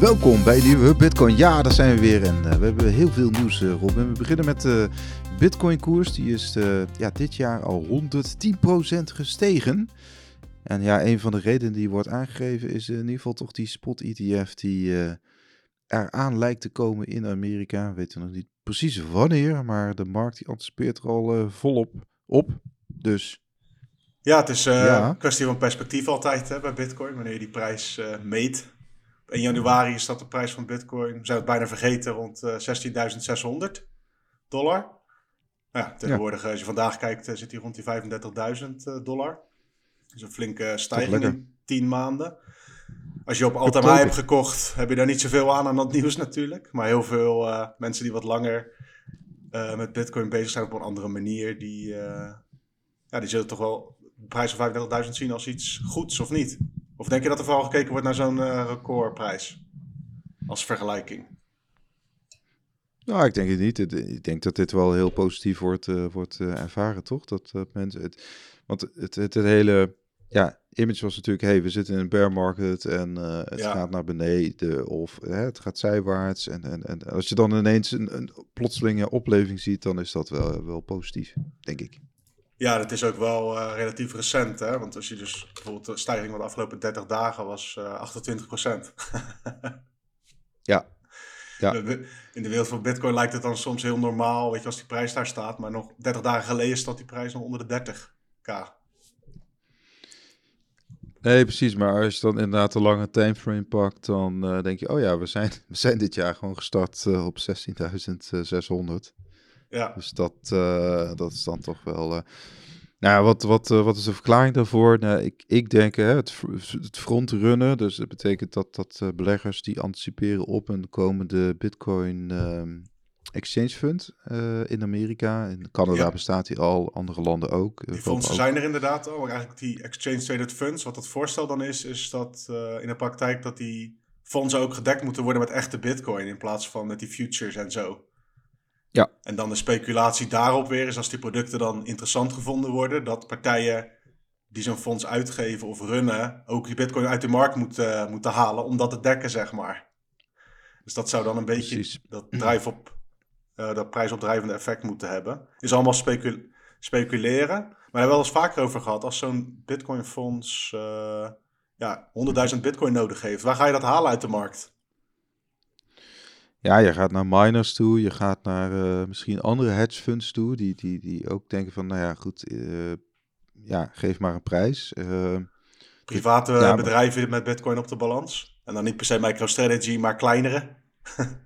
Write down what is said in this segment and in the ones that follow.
Welkom bij nieuwe Bitcoin. Ja, daar zijn we weer en uh, we hebben heel veel nieuws, uh, Rob. En we beginnen met de Bitcoin-koers. Die is ja, dit jaar al 110% gestegen. En ja, een van de redenen die wordt aangegeven is in ieder geval toch die spot-ETF die eraan lijkt te komen in Amerika. We weten nog niet precies wanneer, maar de markt die anticipeert er al volop op. Dus ja, het is een kwestie van perspectief altijd hè, bij Bitcoin, wanneer je die prijs meet. In januari is dat de prijs van Bitcoin, we zijn het bijna vergeten, rond uh, 16.600 dollar. Ja, tegenwoordig, als je vandaag kijkt, uh, zit hij rond die 35.000 uh, dollar. Dus een flinke stijging in 10 maanden. Als je op Altama hebt gekocht, heb je daar niet zoveel aan aan dat nieuws natuurlijk. Maar heel veel uh, mensen die wat langer met Bitcoin bezig zijn op een andere manier, die, ja, die zullen toch wel de prijs van 35.000 zien als iets goeds of niet. Of denk je dat er vooral gekeken wordt naar zo'n uh, recordprijs? Als vergelijking. Nou, ik denk het niet. Ik denk dat dit wel heel positief wordt, uh, wordt uh, ervaren, toch? Dat, dat mensen het. Want het, het, het, hele ja, image was natuurlijk: hey, we zitten in een bear market en uh, het ja. gaat naar beneden of hè, het gaat zijwaarts. En, en, en als je dan ineens een, een plotselinge opleving ziet, dan is dat wel, wel positief, denk ik. Ja, dat is ook wel uh, relatief recent. Hè? Want als je dus bijvoorbeeld de stijging van de afgelopen 30 dagen was uh, 28% ja. ja. In de wereld van Bitcoin lijkt het dan soms heel normaal, weet je, als die prijs daar staat. Maar nog 30 dagen geleden staat die prijs nog onder de 30k. Nee, precies. Maar als je dan inderdaad een lange timeframe pakt, dan uh, denk je, oh ja, we zijn, we zijn dit jaar gewoon gestart op 16.600. Ja. Dus dat, uh, dat is dan toch wel. Uh... Nou, wat, wat, uh, wat is de verklaring daarvoor? Nou, ik, ik denk hè, het, het frontrunnen. Dus dat betekent dat, dat beleggers die anticiperen op een komende Bitcoin um, Exchange Fund in Amerika. In Canada ja. bestaat die al, andere landen ook. Die fondsen zijn er inderdaad al. Eigenlijk die Exchange Traded Funds. Wat het voorstel dan is, is dat in de praktijk dat die fondsen ook gedekt moeten worden met echte Bitcoin. In plaats van met die futures en zo. Ja. En dan de speculatie daarop weer is als die producten dan interessant gevonden worden, dat partijen die zo'n fonds uitgeven of runnen ook die bitcoin uit de markt moeten, moeten halen om dat te dekken, zeg maar. Dus dat zou dan een beetje Precies. dat, drijf op, uh, dat prijsopdrijvende effect moeten hebben. Is allemaal specul speculeren. Maar we hebben wel eens vaker over gehad, als zo'n bitcoin fonds uh, ja, 100.000 bitcoin nodig heeft, waar ga je dat halen uit de markt? Ja, je gaat naar miners toe, je gaat naar uh, misschien andere hedge funds toe, die, die, die ook denken van, nou ja, goed, uh, ja, geef maar een prijs. Uh, Private ja, bedrijven met bitcoin op de balans. En dan niet per se MicroStrategy, maar kleinere.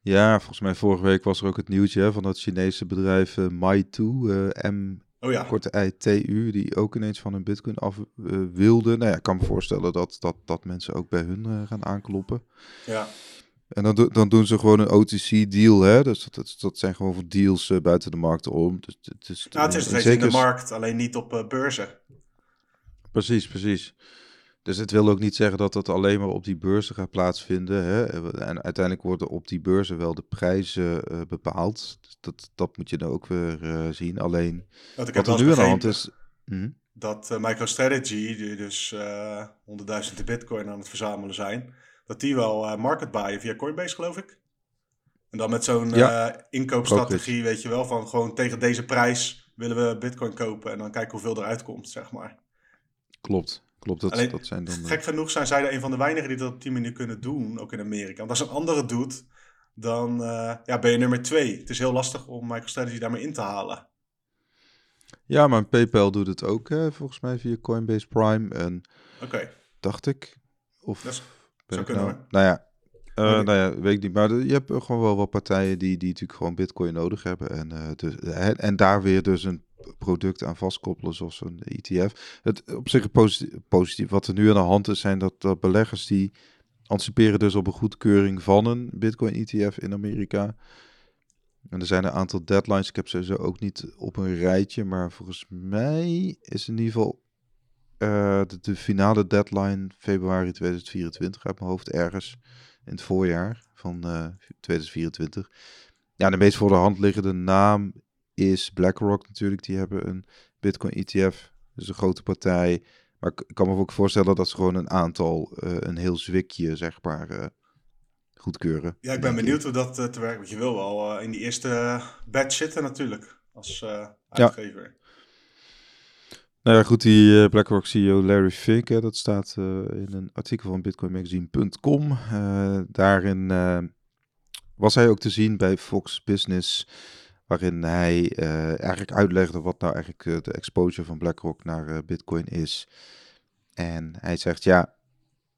ja, volgens mij vorige week was er ook het nieuwtje hè, van dat Chinese bedrijf Maitu, M oh ja. korte ITU, die ook ineens van een bitcoin af wilde. Nou ja, ik kan me voorstellen dat, dat, dat mensen ook bij hun gaan aankloppen. Ja. En dan, dan doen ze gewoon een OTC-deal, hè? Dus dat, dat, zijn gewoon voor deals uh, buiten de markt om. Dus, het is, nou, het is steeds in de markt, alleen niet op uh, beurzen. Precies, precies. Dus het wil ook niet zeggen dat het alleen maar op die beurzen gaat plaatsvinden. Hè? En uiteindelijk worden op die beurzen wel de prijzen uh, bepaald. Dus dat, dat moet je dan ook weer zien. Alleen wat, ik wat er nu aan de hand is... Hm? Dat MicroStrategy, die dus honderdduizenden bitcoin aan het verzamelen zijn dat die wel uh, market buyen via Coinbase, geloof ik. En dan met zo'n ja. uh, inkoopstrategie, weet je wel, van gewoon tegen deze prijs willen we bitcoin kopen en dan kijken hoeveel eruit komt, zeg maar. Klopt. Klopt, dat, Alleen, dat zijn dan... Gek genoeg zijn zij een van de weinigen die dat op die manier kunnen doen, ook in Amerika. Want als een andere doet, dan uh, ja, ben je nummer twee. Het is heel lastig om MicroStrategy daarmee in te halen. Ja, maar PayPal doet het ook, hè, volgens mij via Coinbase Prime. En okay. dacht ik. Of... Dat is zou kunnen nou, nou ja, uh, nou ja, weet ik niet. Maar je hebt gewoon wel wat partijen die, die natuurlijk gewoon bitcoin nodig hebben. En, uh, dus, en daar weer dus een product aan vastkoppelen, zoals een ETF. Het op zich positief, positief. Wat er nu aan de hand is, zijn dat, dat beleggers die anticiperen dus op een goedkeuring van een bitcoin ETF in Amerika. En er zijn een aantal deadlines. Ik heb ze ook niet op een rijtje. Maar volgens mij is in ieder geval uh, de, de, finale deadline februari 2024 uit mijn hoofd ergens in het voorjaar van uh, 2024. Ja, de meest voor de hand liggende naam is BlackRock natuurlijk. Die hebben een Bitcoin ETF. Dus een grote partij. Maar ik kan me ook voorstellen dat ze gewoon een aantal, uh, een heel zwikje zeg maar, goedkeuren. Ja, ik ben benieuwd hoe dat te werkt. Want je wil wel in die eerste batch zitten natuurlijk, als uitgever. Ja. Nou ja, goed, die uh, BlackRock CEO Larry Fink, hè, dat staat uh, in een artikel van bitcoinmagazine.com. Uh, daarin was hij ook te zien bij Fox Business, waarin hij eigenlijk uitlegde wat nou eigenlijk de exposure van BlackRock naar bitcoin is. En hij zegt, ja,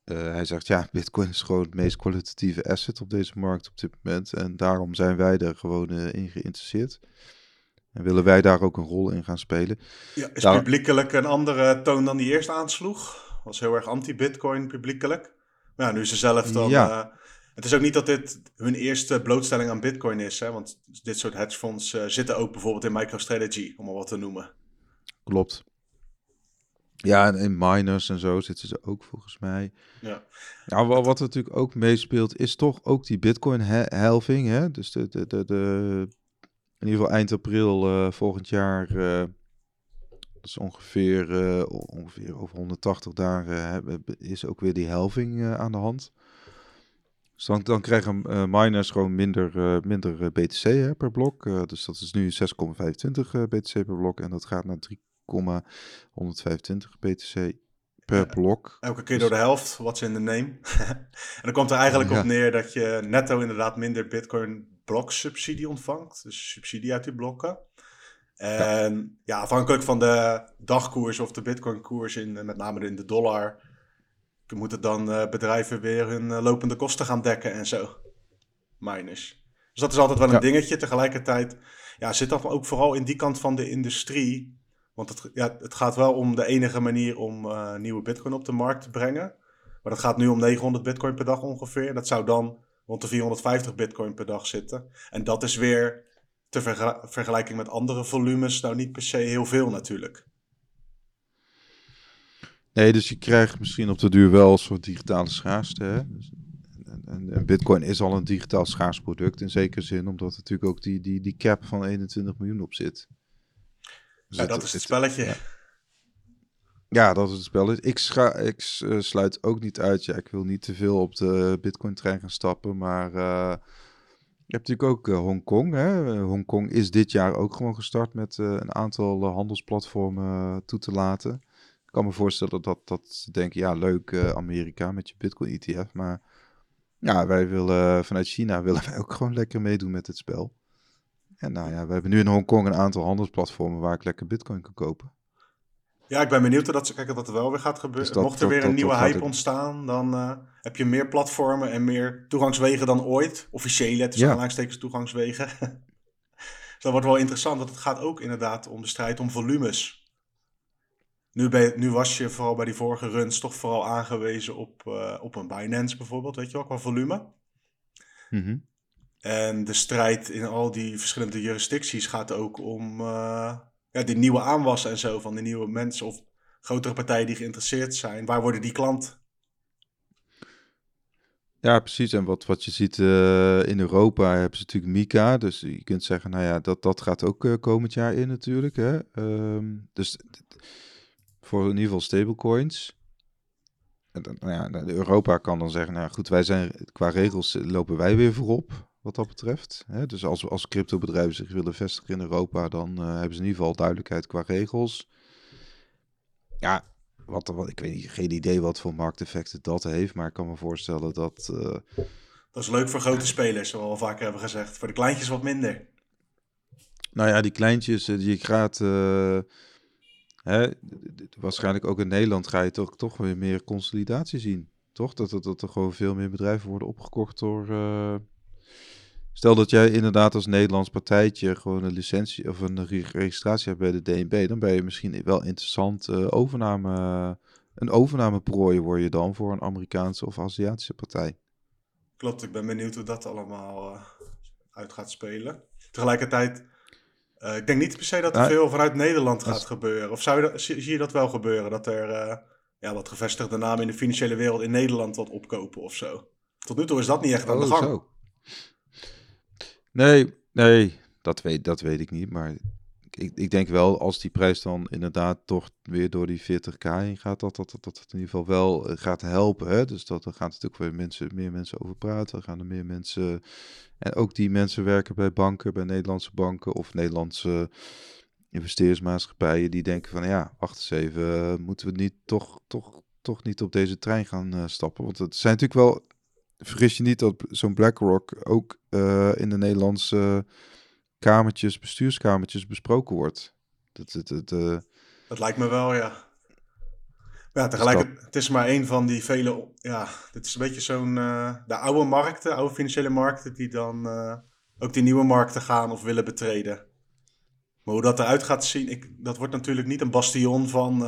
hij zegt, ja, bitcoin is gewoon het meest kwalitatieve asset op deze markt op dit moment. En daarom zijn wij er gewoon in geïnteresseerd. En willen wij daar ook een rol in gaan spelen? Ja, is publiekelijk een andere toon dan die eerst aansloeg? Was heel erg anti-Bitcoin publiekelijk. Maar ja, nu is ze zelf dan. Ja. Uh, het is ook niet dat dit hun eerste blootstelling aan Bitcoin is, hè? want dit soort hedgefonds uh, zitten ook bijvoorbeeld in MicroStrategy, om maar wat te noemen. Klopt. Ja, en in miners en zo zitten ze ook volgens mij. Ja. Nou, wat, wat natuurlijk ook meespeelt, is toch ook die Bitcoin-helving. Hè? Dus de, de, de, de in ieder geval eind april uh, volgend jaar. Uh, dat is ongeveer, uh, ongeveer over 180 dagen is ook weer die helving aan de hand. Dus dan, dan krijgen miners gewoon minder, minder BTC hè, per blok. dus dat is nu 6,25 BTC per blok en dat gaat naar 3,125 BTC per blok. Elke keer door de helft, what's in the name. en dan komt er eigenlijk op neer dat je netto inderdaad minder bitcoin bloksubsidie ontvangt. Dus subsidie uit die blokken. En ja. afhankelijk van de dagkoers of de bitcoin-koers, in, met name in de dollar, moeten dan uh, bedrijven weer hun uh, lopende kosten gaan dekken en zo. Miners. Dus dat is altijd wel een dingetje. Tegelijkertijd ja, zit dat ook vooral in die kant van de industrie. Want het, ja, het gaat wel om de enige manier om uh, nieuwe bitcoin op de markt te brengen. Maar dat gaat nu om 900 bitcoin per dag ongeveer. Dat zou dan rond de 450 bitcoin per dag zitten. En dat is weer ter vergelijking met andere volumes nou niet per se heel veel natuurlijk. Nee, dus je krijgt misschien op de duur wel een soort digitale schaarste. Hè? Dus, en, en, Bitcoin is al een digitaal schaars product in zekere zin, omdat er natuurlijk ook die, die, die cap van 21 miljoen op zit. Dus ja, dat is het spelletje. Ja, dat is het spel. Ik, ik uh, sluit ook niet uit. Ja, ik wil niet te veel op de Bitcoin-trein gaan stappen. Maar uh, je hebt natuurlijk ook uh, Hongkong. Hongkong is dit jaar ook gewoon gestart met een aantal handelsplatformen toe te laten. Ik kan me voorstellen dat, dat ze denken, ja, leuk Amerika met je Bitcoin-ETF. Maar ja, wij willen vanuit China willen wij ook gewoon lekker meedoen met het spel. En nou ja, we hebben nu in Hongkong een aantal handelsplatformen waar ik lekker Bitcoin kan kopen. Ja, ik ben benieuwd dat, kijk, dat er wel weer gaat gebeuren. Dus Mocht er weer een nieuwe hype ontstaan, dan uh, heb je meer platformen en meer toegangswegen dan ooit. Officiële, tussen aanhalingstekens toegangswegen. dus dat wordt wel interessant, want het gaat ook inderdaad om de strijd om volumes. Nu, bij, nu was je vooral bij die vorige runs toch vooral aangewezen op, uh, op een Binance bijvoorbeeld, weet je wel, qua volume. Mm En de strijd in al die verschillende jurisdicties gaat ook om... Uh, ja, die nieuwe aanwas en zo van de nieuwe mensen of grotere partijen die geïnteresseerd zijn. Waar worden die klant? Ja, precies. En wat, wat je ziet uh, in Europa hebben ze natuurlijk Mika. Dus je kunt zeggen, nou ja, dat, dat gaat ook uh, komend jaar in natuurlijk. Hè? Um, dus voor in ieder geval stablecoins. En nou ja, Europa kan dan zeggen, nou goed, wij zijn qua regels lopen wij weer voorop wat dat betreft. Hè? Dus als, als cryptobedrijven zich willen vestigen in Europa, dan uh, hebben ze in ieder geval duidelijkheid qua regels. Ja, wat, wat, ik weet niet, geen idee wat voor markteffecten dat heeft, maar ik kan me voorstellen dat... Uh, dat is leuk voor grote spelers, zoals we al vaker hebben gezegd. Voor de kleintjes wat minder. Nou ja, die kleintjes, eh, die gaat... Uh, hè, waarschijnlijk ook in Nederland ga je toch, toch weer meer consolidatie zien. Toch? Dat, dat, dat er gewoon veel meer bedrijven worden opgekocht door, Stel dat jij inderdaad als Nederlands partijtje gewoon een licentie of een registratie hebt bij de DNB, dan ben je misschien wel interessant uh, overname, een overnameprooi word je dan voor een Amerikaanse of Aziatische partij. Klopt, ik ben benieuwd hoe dat allemaal uh, uit gaat spelen. Tegelijkertijd, uh, ik denk niet per se dat er nou, veel vanuit Nederland gaat gebeuren. Of zou je dat, zie, je dat wel gebeuren? Dat er ja, wat gevestigde namen in de financiële wereld in Nederland wat opkopen of zo? Tot nu toe is dat niet echt aan de oh, gang. Zo. Nee, nee, dat weet, dat weet ik niet. Maar ik, ik denk wel als die prijs dan inderdaad toch weer door die 40k heen gaat, dat dat, dat, dat het in ieder geval wel eh, gaat helpen. Hè? Dus dat er gaat natuurlijk weer mensen, meer mensen over praten. Er gaan er meer mensen. En ook die mensen werken bij banken, bij Nederlandse banken of Nederlandse investeersmaatschappijen. Die denken van ja, wacht eens even, eh, moeten we niet toch, toch, toch niet op deze trein gaan uh, stappen? Want het zijn natuurlijk wel. Vergis je niet dat zo'n BlackRock ook in de Nederlandse kamertjes, bestuurskamertjes besproken wordt. Dat, dat, dat, uh... dat lijkt me wel, ja. Ja, tegelijkertijd, het is maar een van die vele, ja, dit is een beetje zo'n, uh, de oude markten, oude financiële markten, die dan ook die nieuwe markten gaan of willen betreden. Maar hoe dat eruit gaat zien, ik, dat wordt natuurlijk niet een bastion van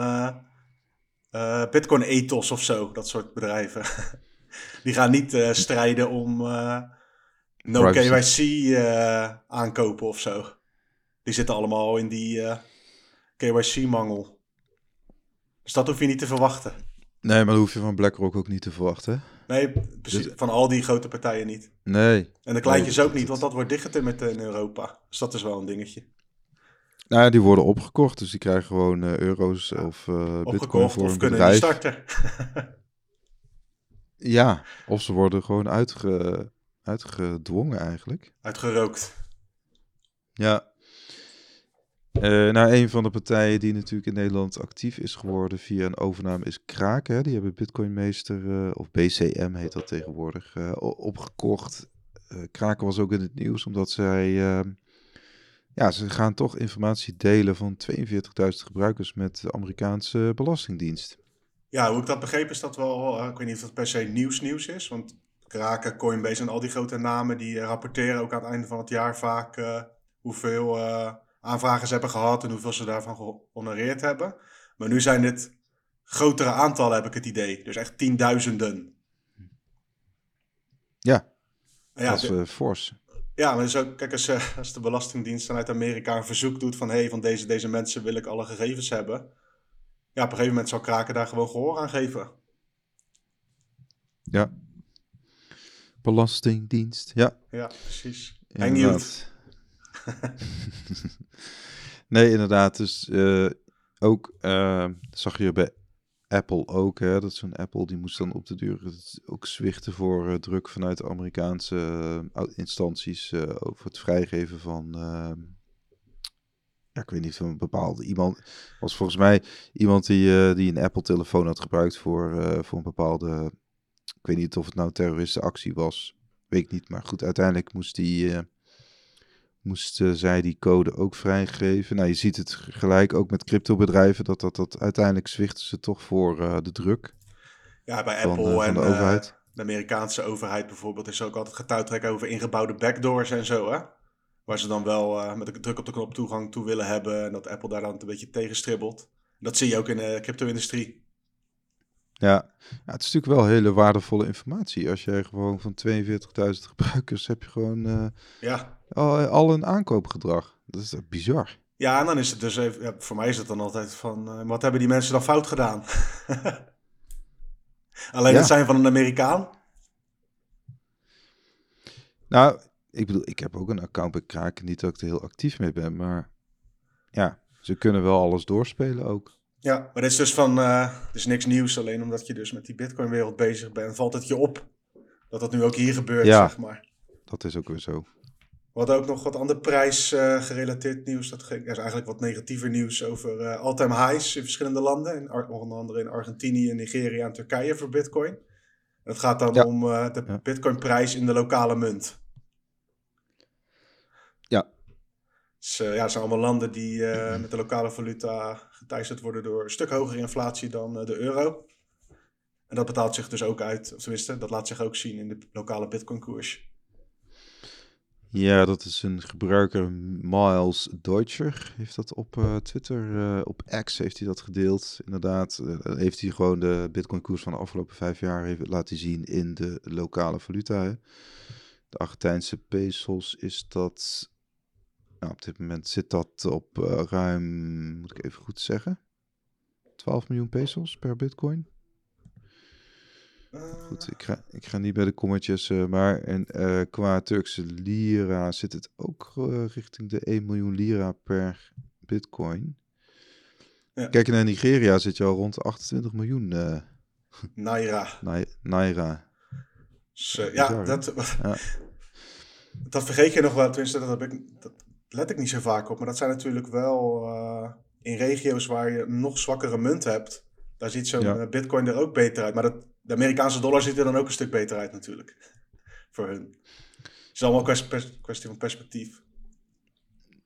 Bitcoin-ethos of zo, dat soort bedrijven. die gaan niet strijden om no KYC uh, aankopen of zo. Die zitten allemaal in die uh, eh, KYC-mangel. Dus dat hoef je niet te verwachten. Nee, maar dat hoef je van BlackRock ook niet te verwachten. Nee, precies. Dus- van al die grote partijen niet. Nee. En de kleintjes ook niet, want dat wordt dichtgetimmerd in Europa. Dus dat is wel een dingetje. Nou ja, die worden opgekocht, dus die krijgen gewoon uh, euro's of uh, bitcoin voor of kunnen bedrijf. starten. ja, of ze worden gewoon uitge Uitgedwongen eigenlijk. Uitgerookt. Ja. Uh, nou, een van de partijen die natuurlijk in Nederland actief is geworden via een overname is Kraken. Hè? Die hebben Bitcoinmeester, uh, of BCM heet dat tegenwoordig, uh, opgekocht. Kraken was ook in het nieuws omdat zij, ja, ze gaan toch informatie delen van 42.000 gebruikers met de Amerikaanse Belastingdienst. Ja, hoe ik dat begreep is dat wel, ik weet niet of dat per se nieuws nieuws is, want Kraken, Coinbase en al die grote namen die rapporteren ook aan het einde van het jaar vaak uh, hoeveel aanvragen ze hebben gehad en hoeveel ze daarvan gehonoreerd hebben. Maar nu zijn dit grotere aantallen, heb ik het idee. Dus echt tienduizenden. Ja, ja dat is uh, fors. Ja, maar ook, kijk, als, als de Belastingdienst dan uit Amerika een verzoek doet van... hé, hey, van deze, deze mensen wil ik alle gegevens hebben. Ja, op een gegeven moment zal Kraken daar gewoon gehoor aan geven. Ja, Belastingdienst, ja. Ja, precies. En nieuws. nee, inderdaad. Dus uh, ook, uh, zag je bij Apple ook, hè, dat zo'n Apple die moest dan op de duur ook zwichten voor uh, druk vanuit de Amerikaanse instanties over het vrijgeven van ja, ik weet niet, van een bepaalde iemand. Was volgens mij iemand die, die een Apple-telefoon had gebruikt voor, voor een bepaalde ik weet niet of het nou een terroristenactie was. Weet ik niet. Maar goed, uiteindelijk moest, die, uh, moest zij die code ook vrijgeven. Nou, je ziet het gelijk ook met cryptobedrijven. Dat, dat, dat uiteindelijk zwichten ze toch voor de druk. Ja, bij van, Apple en de, overheid. de Amerikaanse overheid bijvoorbeeld is ook altijd getouwtrekken over ingebouwde backdoors en zo, hè? Waar ze dan wel met een druk op de knop toegang toe willen hebben. En dat Apple daar dan een beetje tegen stribbelt. Dat zie je ook in de crypto-industrie. Ja. ja, het is natuurlijk wel hele waardevolle informatie. Als jij gewoon van 42.000 gebruikers heb je gewoon uh, ja. al, al een aankoopgedrag. Dat is bizar. Ja, en dan is het dus even, ja, voor mij is het dan altijd van, uh, wat hebben die mensen dan fout gedaan? Alleen het zijn van een Amerikaan? Nou, ik bedoel, ik heb ook een account bij Kraken, niet dat ik er heel actief mee ben, maar ja, ze kunnen wel alles doorspelen ook. Ja, maar het is dus van, uh, het is niks nieuws. Alleen omdat je dus met die Bitcoin-wereld bezig bent, valt het je op dat dat nu ook hier gebeurt, ja, zeg maar. Dat is ook weer zo. We hadden ook nog wat ander prijsgerelateerd uh, nieuws. Dat is eigenlijk wat negatiever nieuws over uh, all-time highs in verschillende landen. In, onder andere in Argentinië, Nigeria en Turkije voor Bitcoin. het gaat dan ja. om uh, de ja. Bitcoin-prijs in de lokale munt. Ja. Dus ja, het zijn allemaal landen die met de lokale valuta geteisterd worden door een stuk hogere inflatie dan de euro. En dat betaalt zich dus ook uit, of tenminste, dat laat zich ook zien in de lokale Bitcoin-koers. Ja, dat is een gebruiker, Miles Deutscher, heeft dat op uh, Twitter, op X heeft hij dat gedeeld. Inderdaad, heeft hij gewoon de Bitcoin-koers van de afgelopen vijf jaar heeft laten zien in de lokale valuta. Hè. De Argentijnse pesos is dat nou, op dit moment zit dat op uh, ruim, moet ik even goed zeggen, 12 miljoen pesos per bitcoin. Goed, ik ga, ik ga niet bij de kommetjes, uh, maar en, qua Turkse lira zit het ook richting de 1 miljoen lira per bitcoin. Kijk naar Nigeria, zit je al rond 28 miljoen naira. naira. Ja, dat, ja. dat vergeet je nog wel. Tenminste, dat, heb ik, dat let ik niet zo vaak op. Maar dat zijn natuurlijk wel uh, in regio's waar je nog zwakkere munt hebt. Daar ziet zo'n bitcoin er ook beter uit. Maar dat, de Amerikaanse dollar ziet er dan ook een stuk beter uit natuurlijk. Voor hun. Het is allemaal een kwestie van perspectief.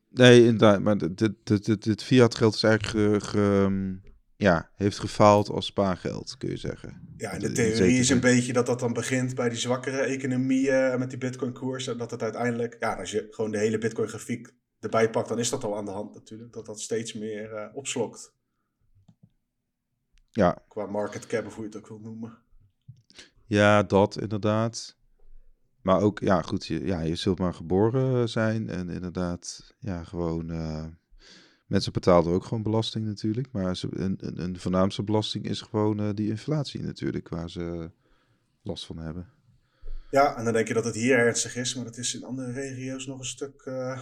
Nee, inderdaad. Maar dit, dit, dit, dit fiat geld is eigenlijk ge, ja, heeft gefaald als spaargeld, kun je zeggen. Ja, en de theorie is een beetje dat dat dan begint bij die zwakkere economieën met die bitcoin koers. En dat het uiteindelijk, ja, als je gewoon de hele bitcoin grafiek erbij pakt, dan is dat al aan de hand natuurlijk. Dat dat steeds meer uh, opslokt. Ja. Qua market cap, of hoe je het ook wilt noemen. Ja, dat inderdaad. Maar ook, ja, goed, je, ja, je zult maar geboren zijn. En inderdaad, ja, gewoon. Uh, mensen betaalden ook gewoon belasting natuurlijk. Maar ze, een, een, een voornaamste belasting is gewoon uh, die inflatie natuurlijk, waar ze last van hebben. Ja, en dan denk je dat het hier ernstig is, maar dat is in andere regio's nog een stuk uh,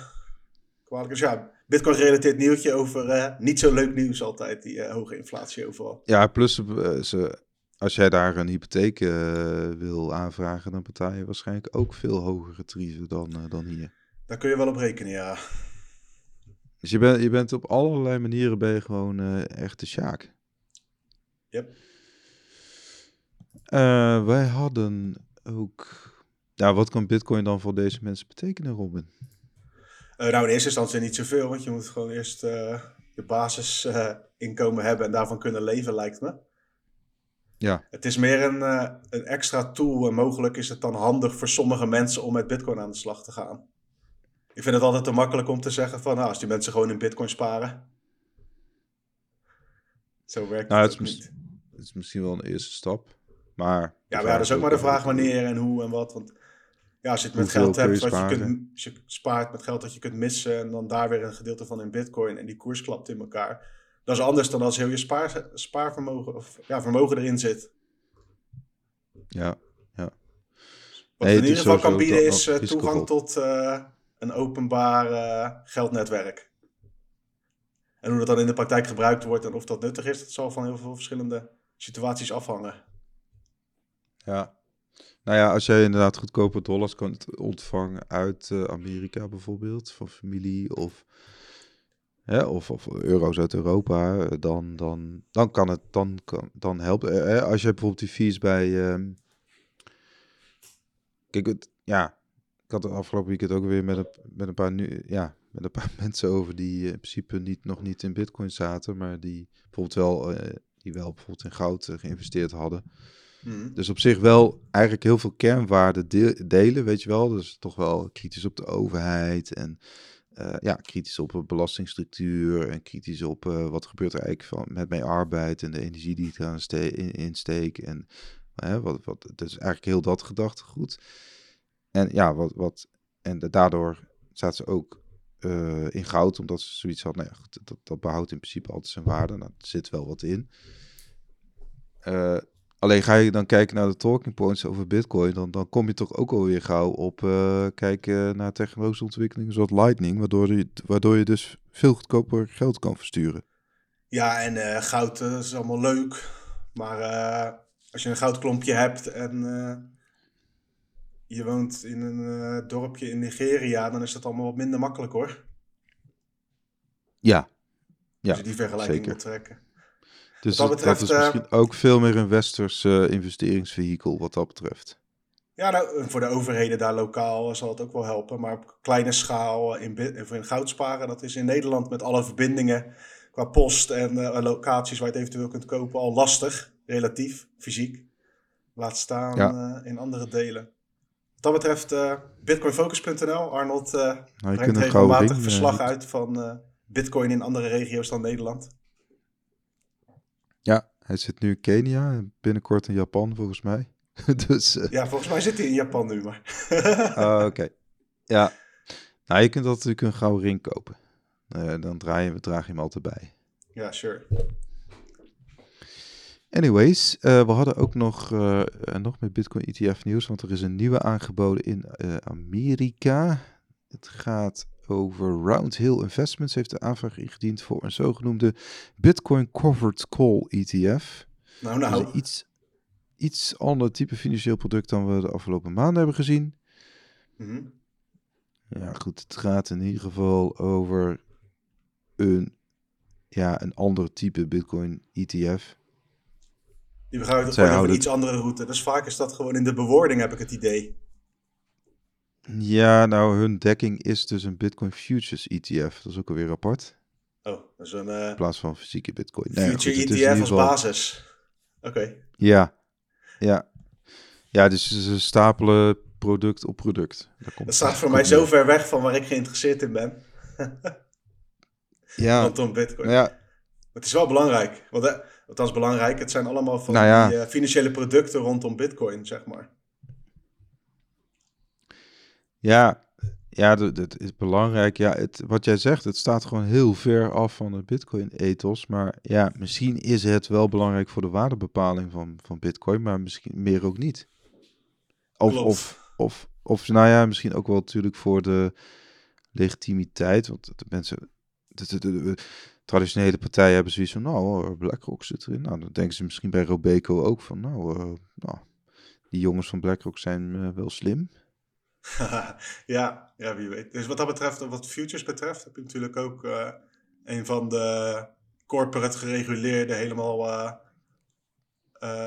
kwalijk. Dus ja, Bitcoin-gerelateerd nieuwtje over niet zo leuk nieuws altijd, die hoge inflatie overal. Ja, plus ze als jij daar een hypotheek wil aanvragen, dan betaal je waarschijnlijk ook veel hogere tarieven dan, dan hier. Daar kun je wel op rekenen, ja. Dus je, bent je bent op allerlei manieren ben je gewoon uh, echt de sjaak. Yep. wij hadden ook... Ja, wat kan bitcoin dan voor deze mensen betekenen, Robin? nou, in eerste instantie niet zoveel, want je moet gewoon eerst je basisinkomen hebben en daarvan kunnen leven, lijkt me. Ja. Het is meer een, een extra tool en mogelijk is het dan handig voor sommige mensen om met Bitcoin aan de slag te gaan. Ik vind het altijd te makkelijk om te zeggen van nou, als die mensen gewoon in Bitcoin sparen. Zo werkt nou, het, het niet. Het is misschien wel een eerste stap. Maar. Ja, maar ja, dat is ook maar de vraag wanneer en hoe en wat. Want ja, als je het met geld hebt, wat je, kunt, als je spaart met geld dat je kunt missen en dan daar weer een gedeelte van in Bitcoin en die koers klapt in elkaar dat is anders dan als heel je spaar, spaarvermogen of ja, vermogen erin zit. Ja, ja. Wat in ieder geval kan bieden is uh, toegang tot uh, een openbaar geldnetwerk. En hoe dat dan in de praktijk gebruikt wordt en of dat nuttig is, dat zal van heel veel verschillende situaties afhangen. Ja. Nou ja, als jij inderdaad goedkope dollars kunt ontvangen uit Amerika bijvoorbeeld, van familie of hè, of, of euro's uit Europa, dan, dan, dan kan het dan, kan, dan helpen. Hè, als je bijvoorbeeld die fees bij. Um... Kijk, het, ja, ik had het afgelopen weekend ook weer met een, met een paar nu, ja, met een paar mensen over die in principe niet, nog niet in Bitcoin zaten, maar die bijvoorbeeld wel, uh, die wel bijvoorbeeld in goud uh, geïnvesteerd hadden. Mhm. Dus op zich wel eigenlijk heel veel kernwaarden delen, weet je wel. Dus toch wel kritisch op de overheid en uh, ja, kritisch op een belastingstructuur en kritisch op wat gebeurt er eigenlijk van, met mijn arbeid en de energie die ik eraan in, insteek. En wat, wat, is eigenlijk heel dat gedachtegoed. En ja, wat, wat, en daardoor staat ze ook in goud, omdat ze zoiets had, nou ja, dat, dat behoudt in principe altijd zijn waarde. Nou, zit wel wat in. Alleen ga je dan kijken naar de talking points over Bitcoin, dan, dan kom je toch ook alweer gauw op uh, kijken naar technologische ontwikkelingen zoals Lightning, waardoor je, waardoor je dus veel goedkoper geld kan versturen. Ja, en goud is allemaal leuk, maar als je een goudklompje hebt en je woont in een dorpje in Nigeria, dan is dat allemaal wat minder makkelijk hoor. Ja, ja, als je die vergelijking zeker. moet trekken. Dus dat, betreft, dat is misschien uh, ook veel meer een westers uh, investeringsvehikel wat dat betreft. Ja, nou, voor de overheden daar lokaal zal het ook wel helpen. Maar op kleine schaal in, in goud sparen, dat is in Nederland met alle verbindingen qua post en uh, locaties waar je het eventueel kunt kopen al lastig, relatief, fysiek. Laat staan ja. in andere delen. Wat dat betreft bitcoinfocus.nl. Arnold nou, brengt regelmatig verslag uit van bitcoin in andere regio's dan Nederland. Ja, hij zit nu in Kenia en binnenkort in Japan volgens mij. dus, uh... Ja, volgens mij zit hij in Japan nu, maar. uh, Oké. Ja. Nou, je kunt dat natuurlijk een gouden ring kopen. Uh, dan draai je, draag je hem altijd bij. Ja, sure. Anyways, uh, we hadden ook nog, uh, nog meer Bitcoin ETF nieuws, want er is een nieuwe aangeboden in Amerika. Het gaat over Round Hill Investments heeft de aanvraag ingediend voor een zogenoemde Bitcoin Covered Call ETF. Nou, nou. Dus iets, iets ander type financieel product dan we de afgelopen maanden hebben gezien. Mhm. Ja, goed. Het gaat in ieder geval over een, ja, een ander type Bitcoin ETF. Die begrijpen toch gewoon over een iets andere route. Dus vaak is dat gewoon in de bewoording, heb ik het idee. Ja, nou, hun dekking is dus een Bitcoin Futures ETF. Dat is ook alweer apart. Oh, dat is een eh, In plaats van fysieke Bitcoin. Nee, future goed, is in ETF ieder als geval- basis. Oké. Ja, ja. Ja, dus ze stapelen product op product. Daar komt Dat staat voor mij zo ver weg van waar ik geïnteresseerd in ben. Ja, Rondom Bitcoin. nou ja, Het is wel belangrijk. Want, eh, althans belangrijk, het zijn allemaal van Nou ja. die eh, financiële producten rondom Bitcoin, zeg maar. ja, ja, dat, is belangrijk. Ja, het, wat jij zegt, het staat gewoon heel ver af van het Bitcoin-ethos. Maar ja, misschien is het wel belangrijk voor de waardebepaling van, van Bitcoin, maar misschien meer ook niet. Of, Klopt. of, of, of, nou ja, misschien ook wel natuurlijk voor de legitimiteit. Want de mensen, de, de, de- de traditionele partijen hebben zoiets van, nou, eh, BlackRock zit erin. Nou, dan denken ze misschien bij Robeco ook van, nou, eh, nou die jongens van BlackRock zijn eh, wel slim. ja, ja, wie weet. Dus wat dat betreft, wat futures betreft, heb je natuurlijk ook een van de corporate gereguleerde, helemaal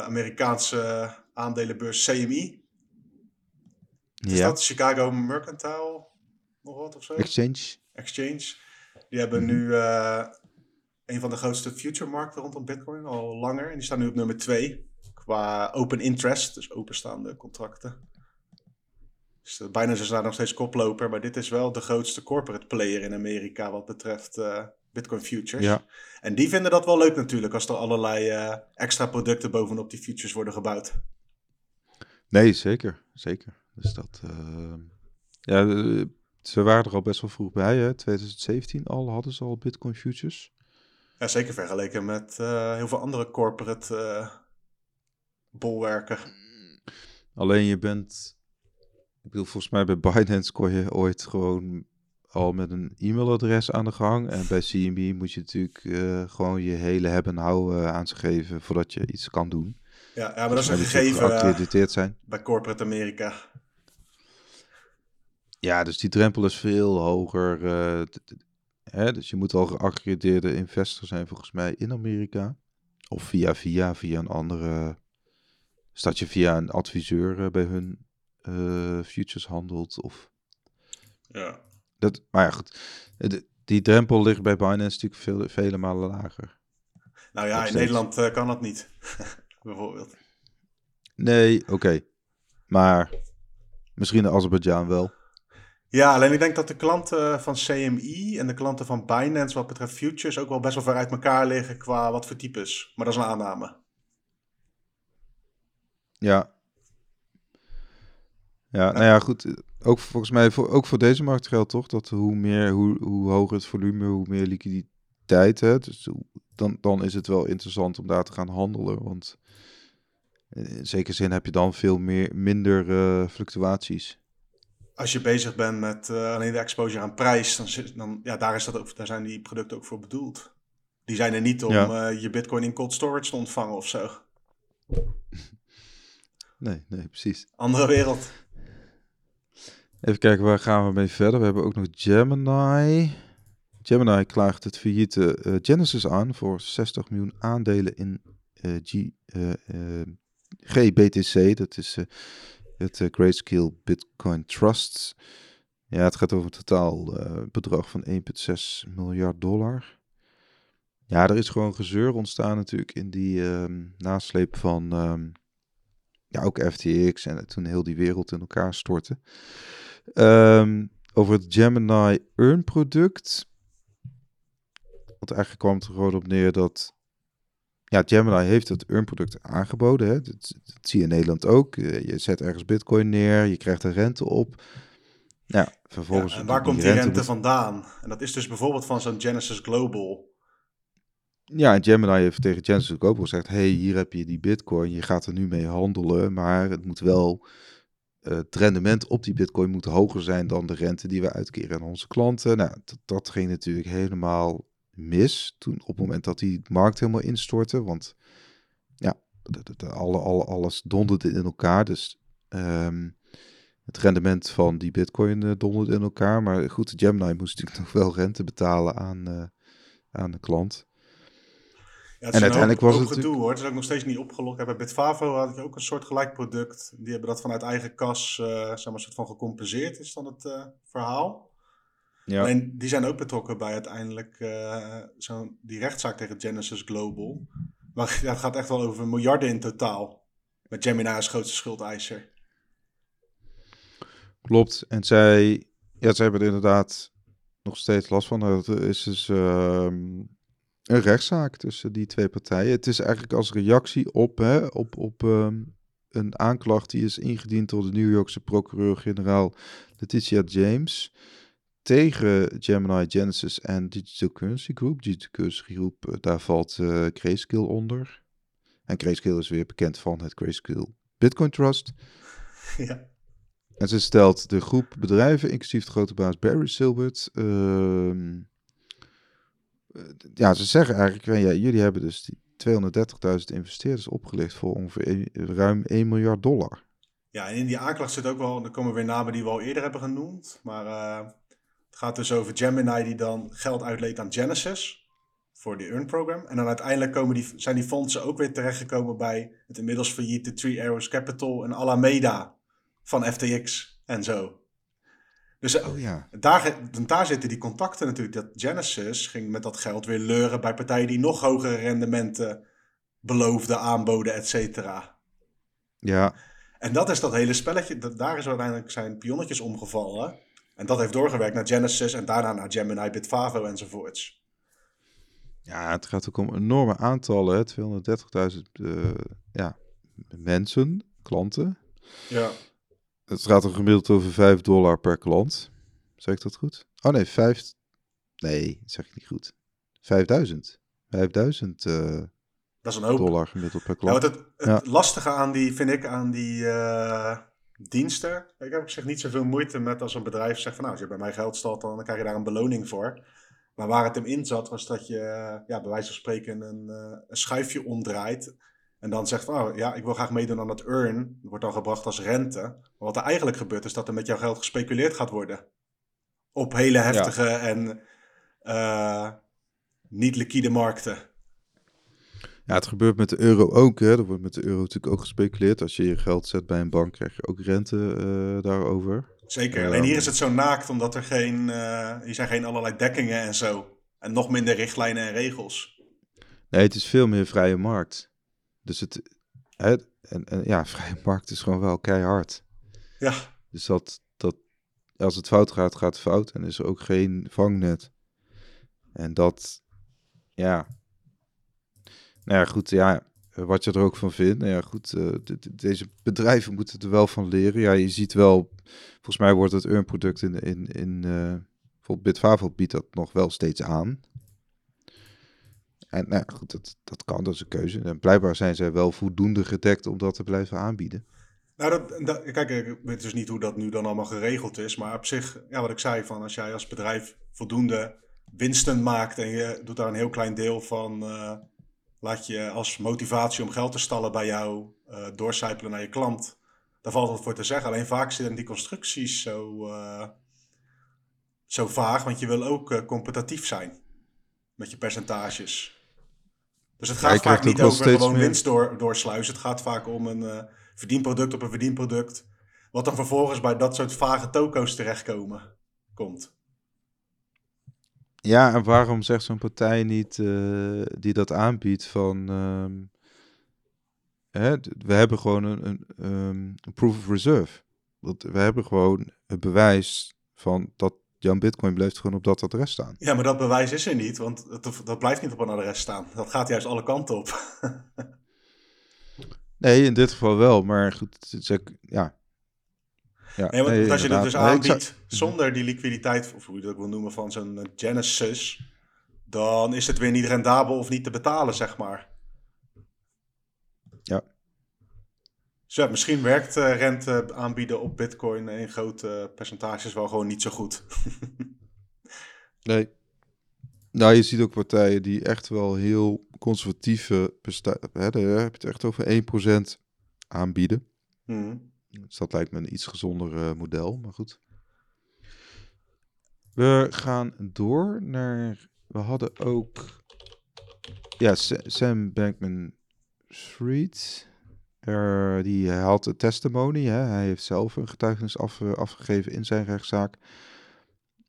Amerikaanse aandelenbeurs CME. Is Ja, dat Chicago Mercantile nog wat of zo? exchange. Exchange. Die hebben Mhm. nu eh, een van de grootste future markten rondom Bitcoin al langer. En die staan nu op nummer 2 qua open interest, dus openstaande contracten. Dus uh, bijna is daar nog steeds koploper, maar dit is wel de grootste corporate player in Amerika wat betreft eh, Bitcoin futures. Ja. En die vinden dat wel leuk natuurlijk als er allerlei eh, extra producten bovenop die futures worden gebouwd. Nee, zeker. Zeker. Dus dat. eh, ja, eh, ze waren er al best wel vroeg bij, hè? 2017 al hadden ze al Bitcoin futures. Ja, zeker vergeleken met eh, heel veel andere corporate eh, bolwerken. Alleen je bent. Ik bedoel, volgens mij bij Binance kon je ooit gewoon al met een e-mailadres aan de gang. En bij CME moet je natuurlijk eh, gewoon je hele hebben en houden aan ze geven voordat je iets kan doen. Ja, ja, maar dat is een gegeven geaccrediteerd zijn. bij corporate Amerika. Ja, dus die drempel is veel hoger. Hè, dus je moet al geaccrediteerde investor zijn volgens mij in Amerika. Of via via, via een andere... Staat je via een adviseur eh, bij hun eh, futures handelt. Of Ja. dat, maar ja, goed. De- die drempel ligt bij Binance natuurlijk veel, vele malen lager. Nou ja, in. Nederland eh, kan dat niet. Bijvoorbeeld. Nee, oké. Maar misschien in Azerbeidzjan wel. Ja, alleen ik denk dat de klanten van CME en de klanten van Binance wat betreft futures ook wel best wel ver uit elkaar liggen qua wat voor types. Maar dat is een aanname. Ja. Ja, nou ja, goed. Ook volgens mij, voor, ook voor deze markt geldt toch dat hoe meer, hoe, hoe hoger het volume, hoe meer liquiditeit. Hè? Dus dan, dan is het wel interessant om daar te gaan handelen. Want in zekere zin heb je dan veel meer, minder eh, fluctuaties. Als je bezig bent met eh, alleen de exposure aan prijs, dan, zit- dan ja, daar, is dat ook, daar zijn die producten ook voor bedoeld. Die zijn er niet om Ja. eh, je bitcoin in cold storage te ontvangen of zo. Nee, nee, precies. Andere wereld. Even kijken, waar gaan we mee verder? We hebben ook nog Gemini. Gemini klaagt het failliete eh, Genesis aan voor 60 miljoen aandelen in G, GBTC. Dat is het eh, Grayscale Bitcoin Trust. Ja, het gaat over een totaal eh, bedrag van 1,6 miljard dollar. Ja, er is gewoon gezeur ontstaan natuurlijk in die ehm, nasleep van ehm, ja, ook FTX en toen heel die wereld in elkaar stortte. Ehm, over het Gemini Earn product. Want eigenlijk kwam er gewoon op neer dat... Ja, Gemini heeft het Earn product aangeboden. Hè? Dat, dat zie je in Nederland ook. Eh, Je zet ergens bitcoin neer, je krijgt er rente op. Ja, vervolgens... Ja, en waar komt die rente vandaan? En dat is dus bijvoorbeeld van zo'n Genesis Global. Ja, en Gemini heeft tegen Genesis Global gezegd... hey, hier heb je die bitcoin, je gaat er nu mee handelen... maar het moet wel het rendement op die bitcoin moet hoger zijn dan de rente die we uitkeren aan onze klanten. Nou, dat, dat ging natuurlijk helemaal mis toen op het moment dat die markt helemaal instortte. Want ja, alle, alle, alles donderde in elkaar. Dus ehm, het rendement van die bitcoin uh, donderde in elkaar. Maar goed, Gemini moest natuurlijk nog wel rente betalen aan, uh, aan de klant. Ja, en uiteindelijk was het gedoe hoor. Het is ook nog steeds niet opgelost. Bij Bitfavo had je ook een soort gelijk product. Die hebben dat vanuit eigen kas, uh, zeg maar, soort van gecompenseerd, is dan het verhaal. Ja. En die zijn ook betrokken bij uiteindelijk uh, zo'n die rechtszaak tegen Genesis Global. Maar ja, het gaat echt wel over miljarden in totaal. Met Gemini als grootste schuldeiser. Klopt. En zij, ja, zij hebben er inderdaad nog steeds last van. Het is dus uh, een rechtszaak tussen die twee partijen. Het is eigenlijk als reactie op, hè, op, op um, een aanklacht die is ingediend door de New Yorkse procureur-generaal Letitia James tegen Gemini Genesis en Digital Currency Group. Digital Currency Group, eh, daar valt uh, Grayscale onder. En Grayscale is weer bekend van het Grayscale Bitcoin Trust. Ja. En ze stelt de groep bedrijven, inclusief de grote baas Barry Silbert. Uh, ja, ze zeggen eigenlijk, ja, jullie hebben dus die 230.000 investeerders opgelicht voor ongeveer ruim 1 miljard dollar. Ja, en in die aanklacht zit ook wel, er komen weer namen die we al eerder hebben genoemd. Maar uh, het gaat dus over Gemini die dan geld uitleent aan Genesis voor die Earn program. En dan uiteindelijk komen die, zijn die fondsen ook weer terechtgekomen bij het inmiddels failliete Three Arrows Capital en Alameda van FTX en zo. Dus oh, ja. daar, daar zitten die contacten natuurlijk. Dat Genesis ging met dat geld weer leuren bij partijen die nog hogere rendementen beloofden, aanboden, et cetera. Ja. En dat is dat hele spelletje. Dat, daar is uiteindelijk zijn pionnetjes omgevallen. En dat heeft doorgewerkt naar Genesis en daarna naar Gemini, Bitfavo enzovoorts. Ja, het gaat ook om enorme aantallen. 230.000 uh, ja, mensen, klanten. Ja. Het gaat er gemiddeld over 5 dollar per klant. Zeg ik dat goed? Oh nee, 5. Nee, dat zeg ik niet goed. 5000. 5000 uh, dat is een hoop. dollar gemiddeld per klant. Ja, het, het lastige aan die, vind ik, aan die uh, diensten. Ik heb op zich niet zoveel moeite met als een bedrijf zegt van nou, als je bij mij geld stelt, dan krijg je daar een beloning voor. Maar waar het hem in zat, was dat je ja, bij wijze van spreken een, uh, een schuifje omdraait. En dan zegt van, oh, ja, ik wil graag meedoen aan het earn. Dat wordt dan gebracht als rente. Maar wat er eigenlijk gebeurt, is dat er met jouw geld gespeculeerd gaat worden. Op hele heftige en uh, niet liquide markten. Ja, het gebeurt met de euro ook. Hè. Er wordt met de euro natuurlijk ook gespeculeerd. Als je je geld zet bij een bank, krijg je ook rente uh, daarover. Zeker. Alleen hier is het zo naakt, omdat er geen, uh, hier zijn geen allerlei dekkingen en zo. En nog minder richtlijnen en regels. Nee, het is veel meer vrije markt. Dus het, hè, en, en ja, vrije markt is gewoon wel keihard. Ja. Dus dat, dat, als het fout gaat, gaat het fout. En is er ook geen vangnet. En dat, ja. Nou ja, goed, ja, wat je er ook van vindt. Nou ja, goed, uh, deze bedrijven moeten er wel van leren. Ja, je ziet wel, volgens mij wordt het earn-product in, in, in uh, bijvoorbeeld Bitfavo biedt dat nog wel steeds aan. En nou goed, dat, dat kan, dat is een keuze. En blijkbaar zijn zij wel voldoende gedekt om dat te blijven aanbieden. Nou, dat, kijk, ik weet dus niet hoe dat nu dan allemaal geregeld is. Maar op zich, ja, wat ik zei, van als jij als bedrijf voldoende winsten maakt en je doet daar een heel klein deel van, uh, laat je als motivatie om geld te stallen bij jou uh, doorcijpelen naar je klant. Daar valt wat voor te zeggen. Alleen vaak zitten die constructies zo, uh, zo vaag, want je wil ook competitief zijn met je percentages. Dus het gaat vaak niet over gewoon winst door, doorsluizen. Het gaat vaak om een verdienproduct op een verdienproduct. Wat dan vervolgens bij dat soort vage toko's terechtkomen komt. Ja, en waarom zegt zo'n partij niet uh, die dat aanbiedt van... Um, hè, we hebben gewoon een, een, um, een proof of reserve. we hebben gewoon het bewijs van dat Jan Bitcoin blijft gewoon op dat adres staan. Ja, maar dat bewijs is er niet, want dat blijft niet op een adres staan. Dat gaat juist alle kanten op. nee, in dit geval wel, maar goed, het is ook, ja. Ja nee, want als je het dus aanbiedt zonder die liquiditeit, of hoe je dat wil noemen, van zo'n eh, Genesis, dan is het weer niet rendabel of niet te betalen, zeg maar. Ja. Dus ja, misschien werkt uh, rente aanbieden op bitcoin in grote percentages wel gewoon niet zo goed. nee. Nou, je ziet ook partijen die echt wel heel conservatieve bestaan. Daar heb je het echt over 1% aanbieden. Hmm. Dus dat lijkt me een iets gezonder uh, model, maar goed. We gaan door naar. We hadden ook. Ja, Sam Bankman. Er, die had een testimony. Hè? Hij heeft zelf een getuigenis af, afgegeven in zijn rechtszaak.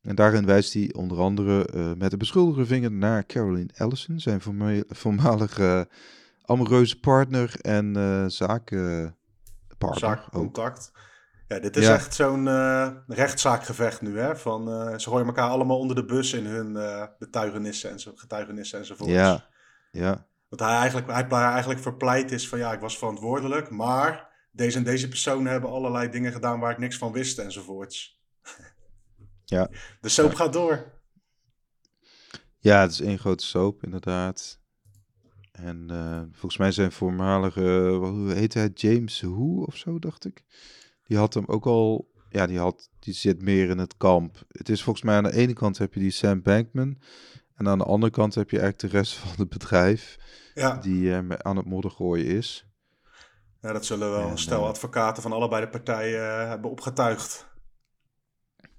En daarin wijst hij onder andere uh, met de beschuldigde vinger naar Caroline Ellison, zijn voormalige amoreuze partner en uh, zakenpartner. Zaakcontact. Ja, dit is echt zo'n uh, rechtszaakgevecht nu, hè? Van, ze gooien elkaar allemaal onder de bus in hun betuigenissen en zo, getuigenissen enzovoort. Ja, ja. Want hij eigenlijk, hij eigenlijk verpleit is van, ja, ik was verantwoordelijk, maar deze en deze personen hebben allerlei dingen gedaan waar ik niks van wist enzovoorts. Ja. De soap gaat door. Ja, het is één grote soap, inderdaad. En uh, volgens mij zijn voormalige, hoe heet hij, James Who of zo, dacht ik. Die had hem ook al, ja, die, had, die zit meer in het kamp. Het is volgens mij aan de ene kant heb je die Sam Bankman. En aan de andere kant heb je eigenlijk de rest van het bedrijf. Ja. Die uh, aan het modder gooien is. Ja, dat zullen wel een stel advocaten van allebei de partijen hebben opgetuigd.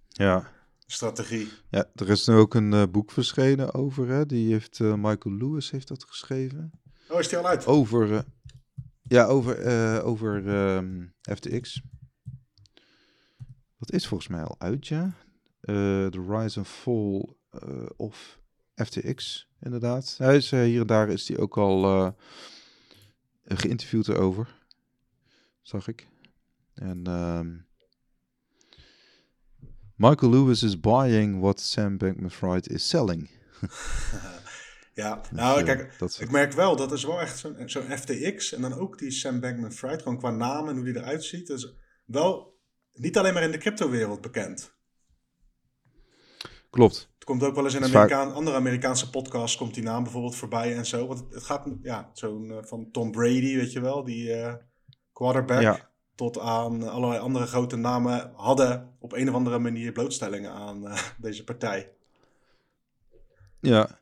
Ja, strategie. Ja, er is nu ook een uh, boek verschenen over, hè? die heeft uh, Michael Lewis heeft dat geschreven. Oh, is die al uit? Over, uh, ja, over, over um, FTX. Dat is volgens mij al uit, ja. The Rise and Fall of FTX, inderdaad. Hij is, hier en daar is hij ook al geïnterviewd erover, zag ik. En... Um, Michael Lewis is buying what Sam Bankman-Fried is selling. ja, nou kijk, ik merk wel, dat is wel echt zo'n zo FTX en dan ook die Sam Bankman-Fried, gewoon qua naam en hoe die eruit ziet, is wel niet alleen maar in de crypto-wereld bekend. Klopt. Het komt ook wel eens in Amerikaan, andere Amerikaanse podcasts komt die naam bijvoorbeeld voorbij en zo. Want het, gaat, ja, zo'n uh, van Tom Brady, weet je wel, die uh, quarterback. Ja tot aan allerlei andere grote namen hadden op een of andere manier blootstellingen aan uh, deze partij. Ja.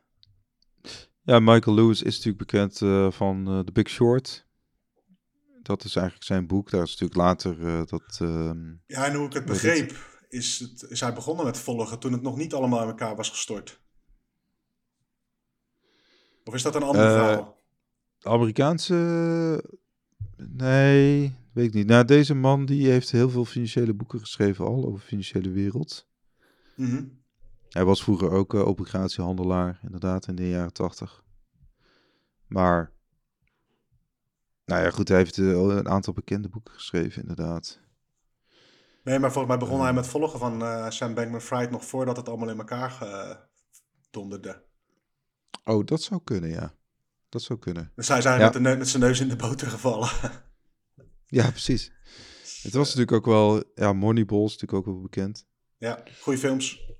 Ja, Michael Lewis is natuurlijk bekend uh, van uh, The Big Short. Dat is eigenlijk zijn boek. Daar is natuurlijk later dat... Ehm, ja, en hoe ik het begreep, is, het, is hij begonnen met volgen toen het nog niet allemaal in elkaar was gestort. Of is dat een ander verhaal? Amerikaanse... Nee, Weet ik niet. Nou, deze man die heeft heel veel financiële boeken geschreven al over financiële wereld. Mhm. Hij was vroeger ook uh, obligatiehandelaar, inderdaad, in de jaren tachtig. Maar, nou ja, goed, hij heeft uh, een aantal bekende boeken geschreven, inderdaad. Nee, maar volgens mij begon hij met volgen van uh, Sam Bankman-Fried nog voordat het allemaal in elkaar donderde. Oh, dat zou kunnen, ja. Dat zou kunnen. Dus hij zijn met, met zijn neus in de boter gevallen. Ja, precies. Het was natuurlijk ook wel, ja, Moneyball is natuurlijk ook wel bekend. Ja, goede films.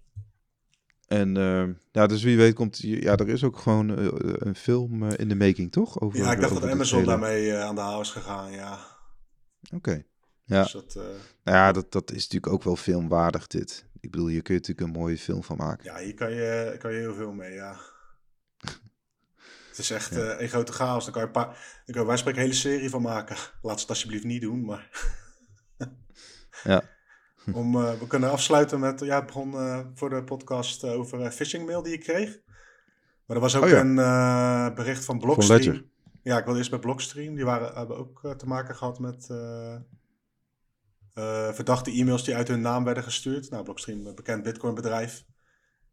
En uh, ja, dus wie weet komt hier, ja, er is ook gewoon uh, een film uh, in de making, toch? Over, ja, ik dacht dat Amazon daarmee aan de haal is gegaan, ja. Oké. Okay. Ja. Dus dat, nou ja, dat, dat is natuurlijk ook wel filmwaardig, dit. Ik bedoel, hier kun je natuurlijk een mooie film van maken. Ja, hier kan je, kan je heel veel mee, ja. Het is echt ja. uh, een grote chaos. Dan kan je een paar, dan kan wij spreken een hele serie van maken. Laat het alsjeblieft niet doen, maar... ja. Om, uh, we kunnen afsluiten met... Ja, het begon uh, voor de podcast over phishing mail die ik kreeg. Maar er was ook oh, ja. een bericht van Blockstream. Ja, ik wil eerst met Blockstream. Die waren, hebben ook te maken gehad met... verdachte e-mails die uit hun naam werden gestuurd. Nou, Blockstream, een bekend Bitcoin bedrijf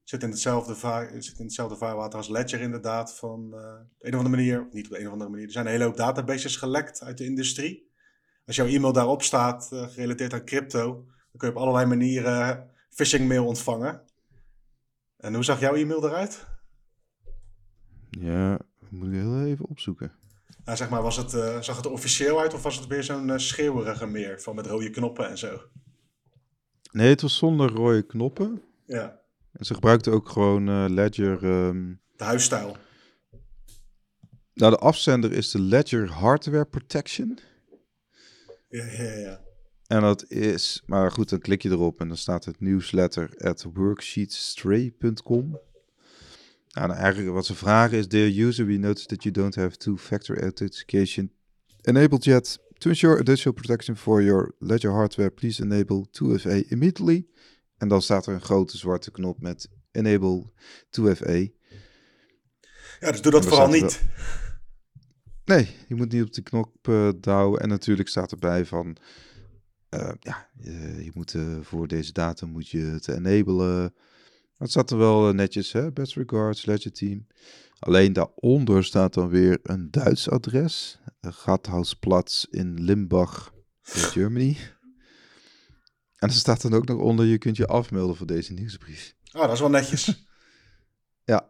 zit in hetzelfde, vaar, zit in hetzelfde vaarwater als Ledger inderdaad. Van uh, een of andere manier, niet op een of andere manier. Er zijn een hele hoop databases gelekt uit de industrie. Als jouw e-mail daarop staat, uh, gerelateerd aan crypto, dan kun je op allerlei manieren phishing mail ontvangen. En hoe zag jouw e-mail eruit? Ja, moet ik heel even opzoeken. Nou, zeg maar, was het, uh, zag het er officieel uit of was het weer zo'n uh, schreeuwerige meer van met rode knoppen en zo? Nee, het was zonder rode knoppen. Ja. En ze gebruikten ook gewoon uh, Ledger. Um... De huisstijl. Nou, de afzender is de Ledger Hardware Protection. Ja, ja, ja. En dat is, maar goed, dan klik je erop en dan staat het newsletter at worksheetstray.com. Nou, eigenlijk wat ze vragen is, dear user, we notice that you don't have two-factor authentication enabled yet. To ensure additional protection for your Ledger hardware, please enable 2FA immediately. En dan staat er een grote zwarte knop met enable 2FA. Ja, dus doe dat vooral niet. Nee, je moet niet op de knop uh, douwen. En natuurlijk staat erbij van... Uh, ja, uh, je moet voor deze datum moet je het enabelen. Het staat er wel netjes, hè? Best regards, Ledger team. Alleen daaronder staat dan weer een Duits adres. Gathausplatz in Limbach, Germany. En er staat dan ook nog onder, je kunt je afmelden voor deze nieuwsbrief. Oh, dat is wel netjes. ja.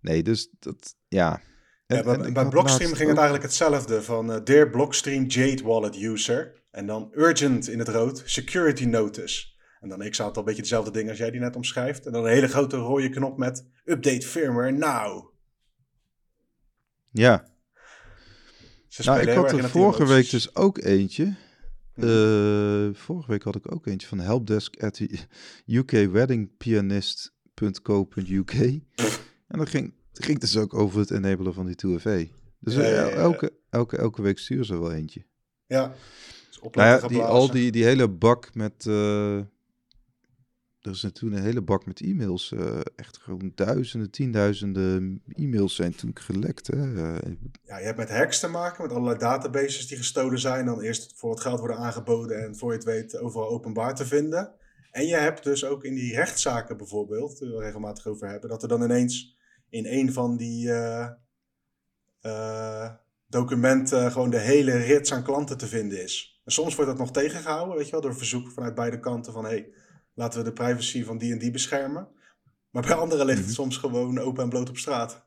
Nee, dus dat, ja. ja bij, bij Blockstream ging het eigenlijk hetzelfde. Van uh, Dear Blockstream Jade Wallet User. En dan urgent in het rood, security notice. En dan ik het al een beetje dezelfde dingen als jij die net omschrijft. En dan een hele grote rode knop met update firmware now. Ja. nou, ik had er vorige week dus ook eentje. Uh, vorige week had ik ook eentje van helpdesk at ukweddingpianist.co.uk. en dan ging, het ging dus ook over het enabelen van die 2FA. Dus elke, elke, elke week sturen ze wel eentje. Ja. Dus nou ja, die, al die, die hele bak met... Uh, er is toen een hele bak met e-mails. Uh, echt gewoon duizenden, tienduizenden e-mails zijn toen gelekt. Hè? Uh, ja, je hebt met hacks te maken, met allerlei databases die gestolen zijn. Dan eerst voor het geld worden aangeboden en voor je het weet overal openbaar te vinden. En je hebt dus ook in die rechtszaken bijvoorbeeld, waar we regelmatig over hebben, dat er dan ineens in een van die uh, documenten gewoon de hele rits aan klanten te vinden is. En soms wordt dat nog tegengehouden, weet je wel, door verzoek vanuit beide kanten van hey, laten we de privacy van die en die beschermen. Maar bij anderen ligt het mhm. soms gewoon open en bloot op straat.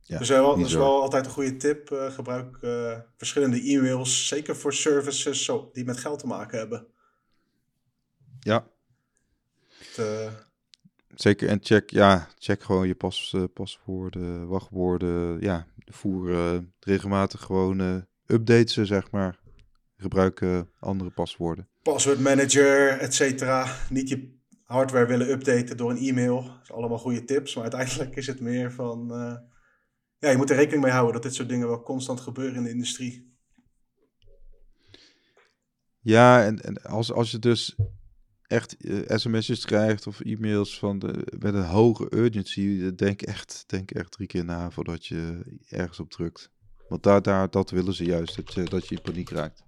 Ja, dus dat is wel altijd een goede tip. Uh, gebruik uh, verschillende e-mails, zeker voor services zo, die met geld te maken hebben. Ja. Zeker, en check, ja, check gewoon je pas, uh, paswoorden, wachtwoorden. Ja, voer regelmatig gewoon updates, zeg maar. Gebruik andere paswoorden password manager, et cetera. Niet je hardware willen updaten door een e-mail. Dat is allemaal goede tips. Maar uiteindelijk is het meer van... Uh, ja, je moet er rekening mee houden dat dit soort dingen wel constant gebeuren in de industrie. Ja, en, en als, als je dus echt uh, sms'jes krijgt of e-mails van de, met een hoge urgency, denk echt, denk echt drie keer na voordat je ergens op drukt. Want daar, daar, dat willen ze juist, dat je, dat je in paniek raakt.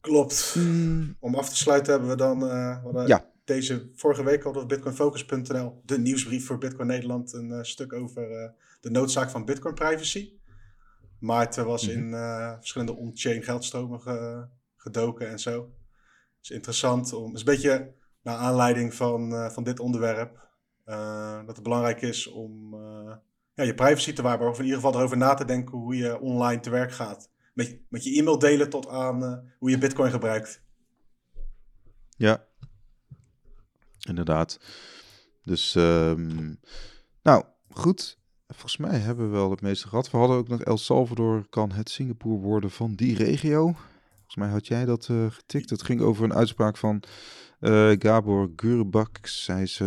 Klopt. Hmm. Om af te sluiten hebben we dan ja. deze vorige week hadden we bitcoinfocus.nl, de nieuwsbrief voor Bitcoin Nederland, een uh, stuk over uh, de noodzaak van Bitcoin privacy. Maarten was mm -hmm. in verschillende on-chain geldstromen ge gedoken en zo. Het is interessant om, het is een beetje naar aanleiding van, van dit onderwerp, dat het belangrijk is om ja, je privacy te waarborgen, of in ieder geval erover na te denken hoe je online te werk gaat met, met je e-mail delen tot aan uh, hoe je Bitcoin gebruikt. Ja, inderdaad. Dus, um, nou, goed. Volgens mij hebben we wel het meeste gehad. We hadden ook nog El Salvador kan het Singapore worden van die regio. Volgens mij had jij dat uh, getikt. Het ging over een uitspraak van uh, Gabor Gurbaks. Hij is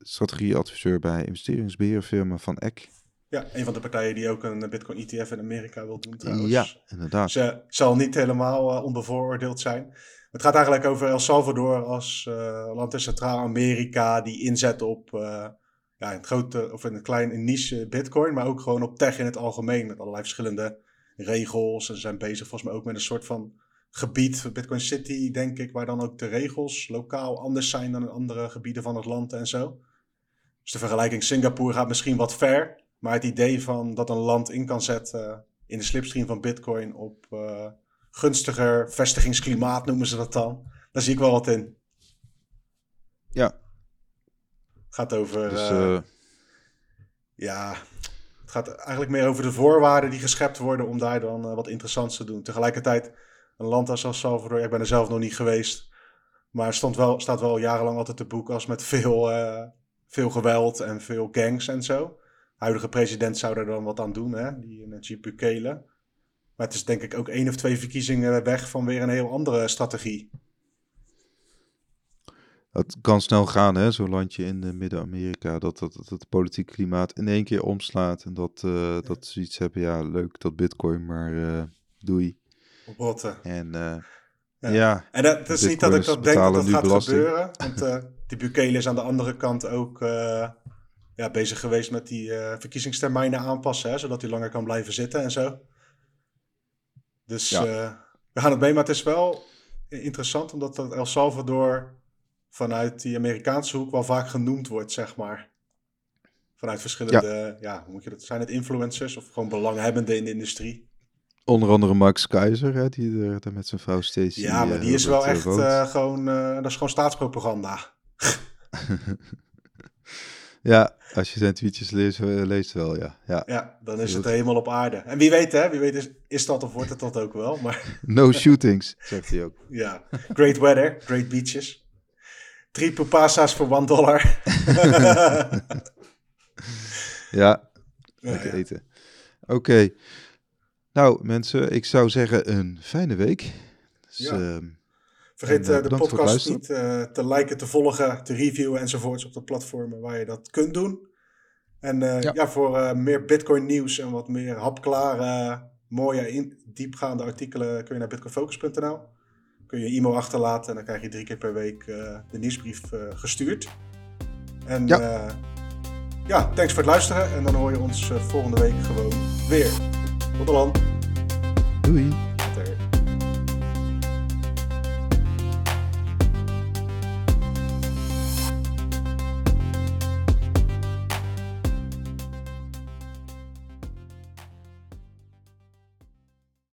strategieadviseur bij investeringsbeheerfirma van Eck. Ja, een van de partijen die ook een Bitcoin ETF in Amerika wil doen trouwens. Ja, inderdaad. Ze zal niet helemaal uh, onbevooroordeeld zijn. Het gaat eigenlijk over El Salvador als uh, land in Centraal-Amerika die inzet op uh, ja, een grote of een klein niche Bitcoin, maar ook gewoon op tech in het algemeen met allerlei verschillende regels. En ze zijn bezig volgens mij ook met een soort van gebied, Bitcoin City denk ik, waar dan ook de regels lokaal anders zijn dan in andere gebieden van het land en zo. Dus de vergelijking Singapore gaat misschien wat ver. Maar het idee van dat een land in kan zetten in de slipstream van Bitcoin op uh, gunstiger vestigingsklimaat noemen ze dat dan. Daar zie ik wel wat in. Ja. Gaat over. Dus, uh, ja, het gaat eigenlijk meer over de voorwaarden die geschept worden om daar dan wat interessants te doen. Tegelijkertijd, een land als El Salvador, ik ben er zelf nog niet geweest. Maar stond wel, staat wel jarenlang altijd te boek als met veel, veel geweld en veel gangs en zo huidige president zou daar dan wat aan doen, hè? die Najib Bukele. Maar het is denk ik ook één of twee verkiezingen weg van weer een heel andere strategie. Het kan snel gaan, hè, zo'n landje in Midden-Amerika, dat, dat, dat het politieke klimaat in één keer omslaat. En dat, uh, dat ze iets hebben, ja, leuk dat bitcoin, maar uh, doei. Botten. En uh, ja. ja. En dat, is niet dat ik dat denk dat dat gaat belasting. gebeuren. Want die Bukele is aan de andere kant ook ja, bezig geweest met die uh, verkiezingstermijnen aanpassen. Hè, zodat hij langer kan blijven zitten en zo. Dus ja. we gaan het mee. Maar het is wel interessant omdat El Salvador vanuit die Amerikaanse hoek wel vaak genoemd wordt, zeg maar. Vanuit verschillende, ja, ja hoe moet je dat, zijn het influencers of gewoon belanghebbenden in de industrie? Onder andere Max Keizer, hè, die er, met zijn vrouw Stacey... Ja, maar die is wel eh, echt uh, gewoon... Uh, dat is gewoon staatspropaganda. ja, als je zijn tweetjes leest, leest wel, ja. Ja, ja dan is het helemaal op aarde. En wie weet, hè, wie weet is, is dat of wordt het dat ook wel, maar... no shootings, zegt hij ook. ja, great weather, great beaches. Drie pupasa's voor one dollar. ja, lekker ja, eten. Oké. Nou, mensen, ik zou zeggen een fijne week. Dus, ja. uh, Vergeet en, uh, de podcast niet uh, te liken, te volgen, te reviewen enzovoorts op de platformen waar je dat kunt doen. En uh, ja. ja. voor meer Bitcoin nieuws en wat meer hapklare, mooie, in, diepgaande artikelen kun je naar bitcoinfocus.nl. Kun je e-mail achterlaten en dan krijg je drie keer per week de nieuwsbrief gestuurd. En ja. ja, thanks voor het luisteren en dan hoor je ons volgende week gewoon weer. Tot de land. Doei.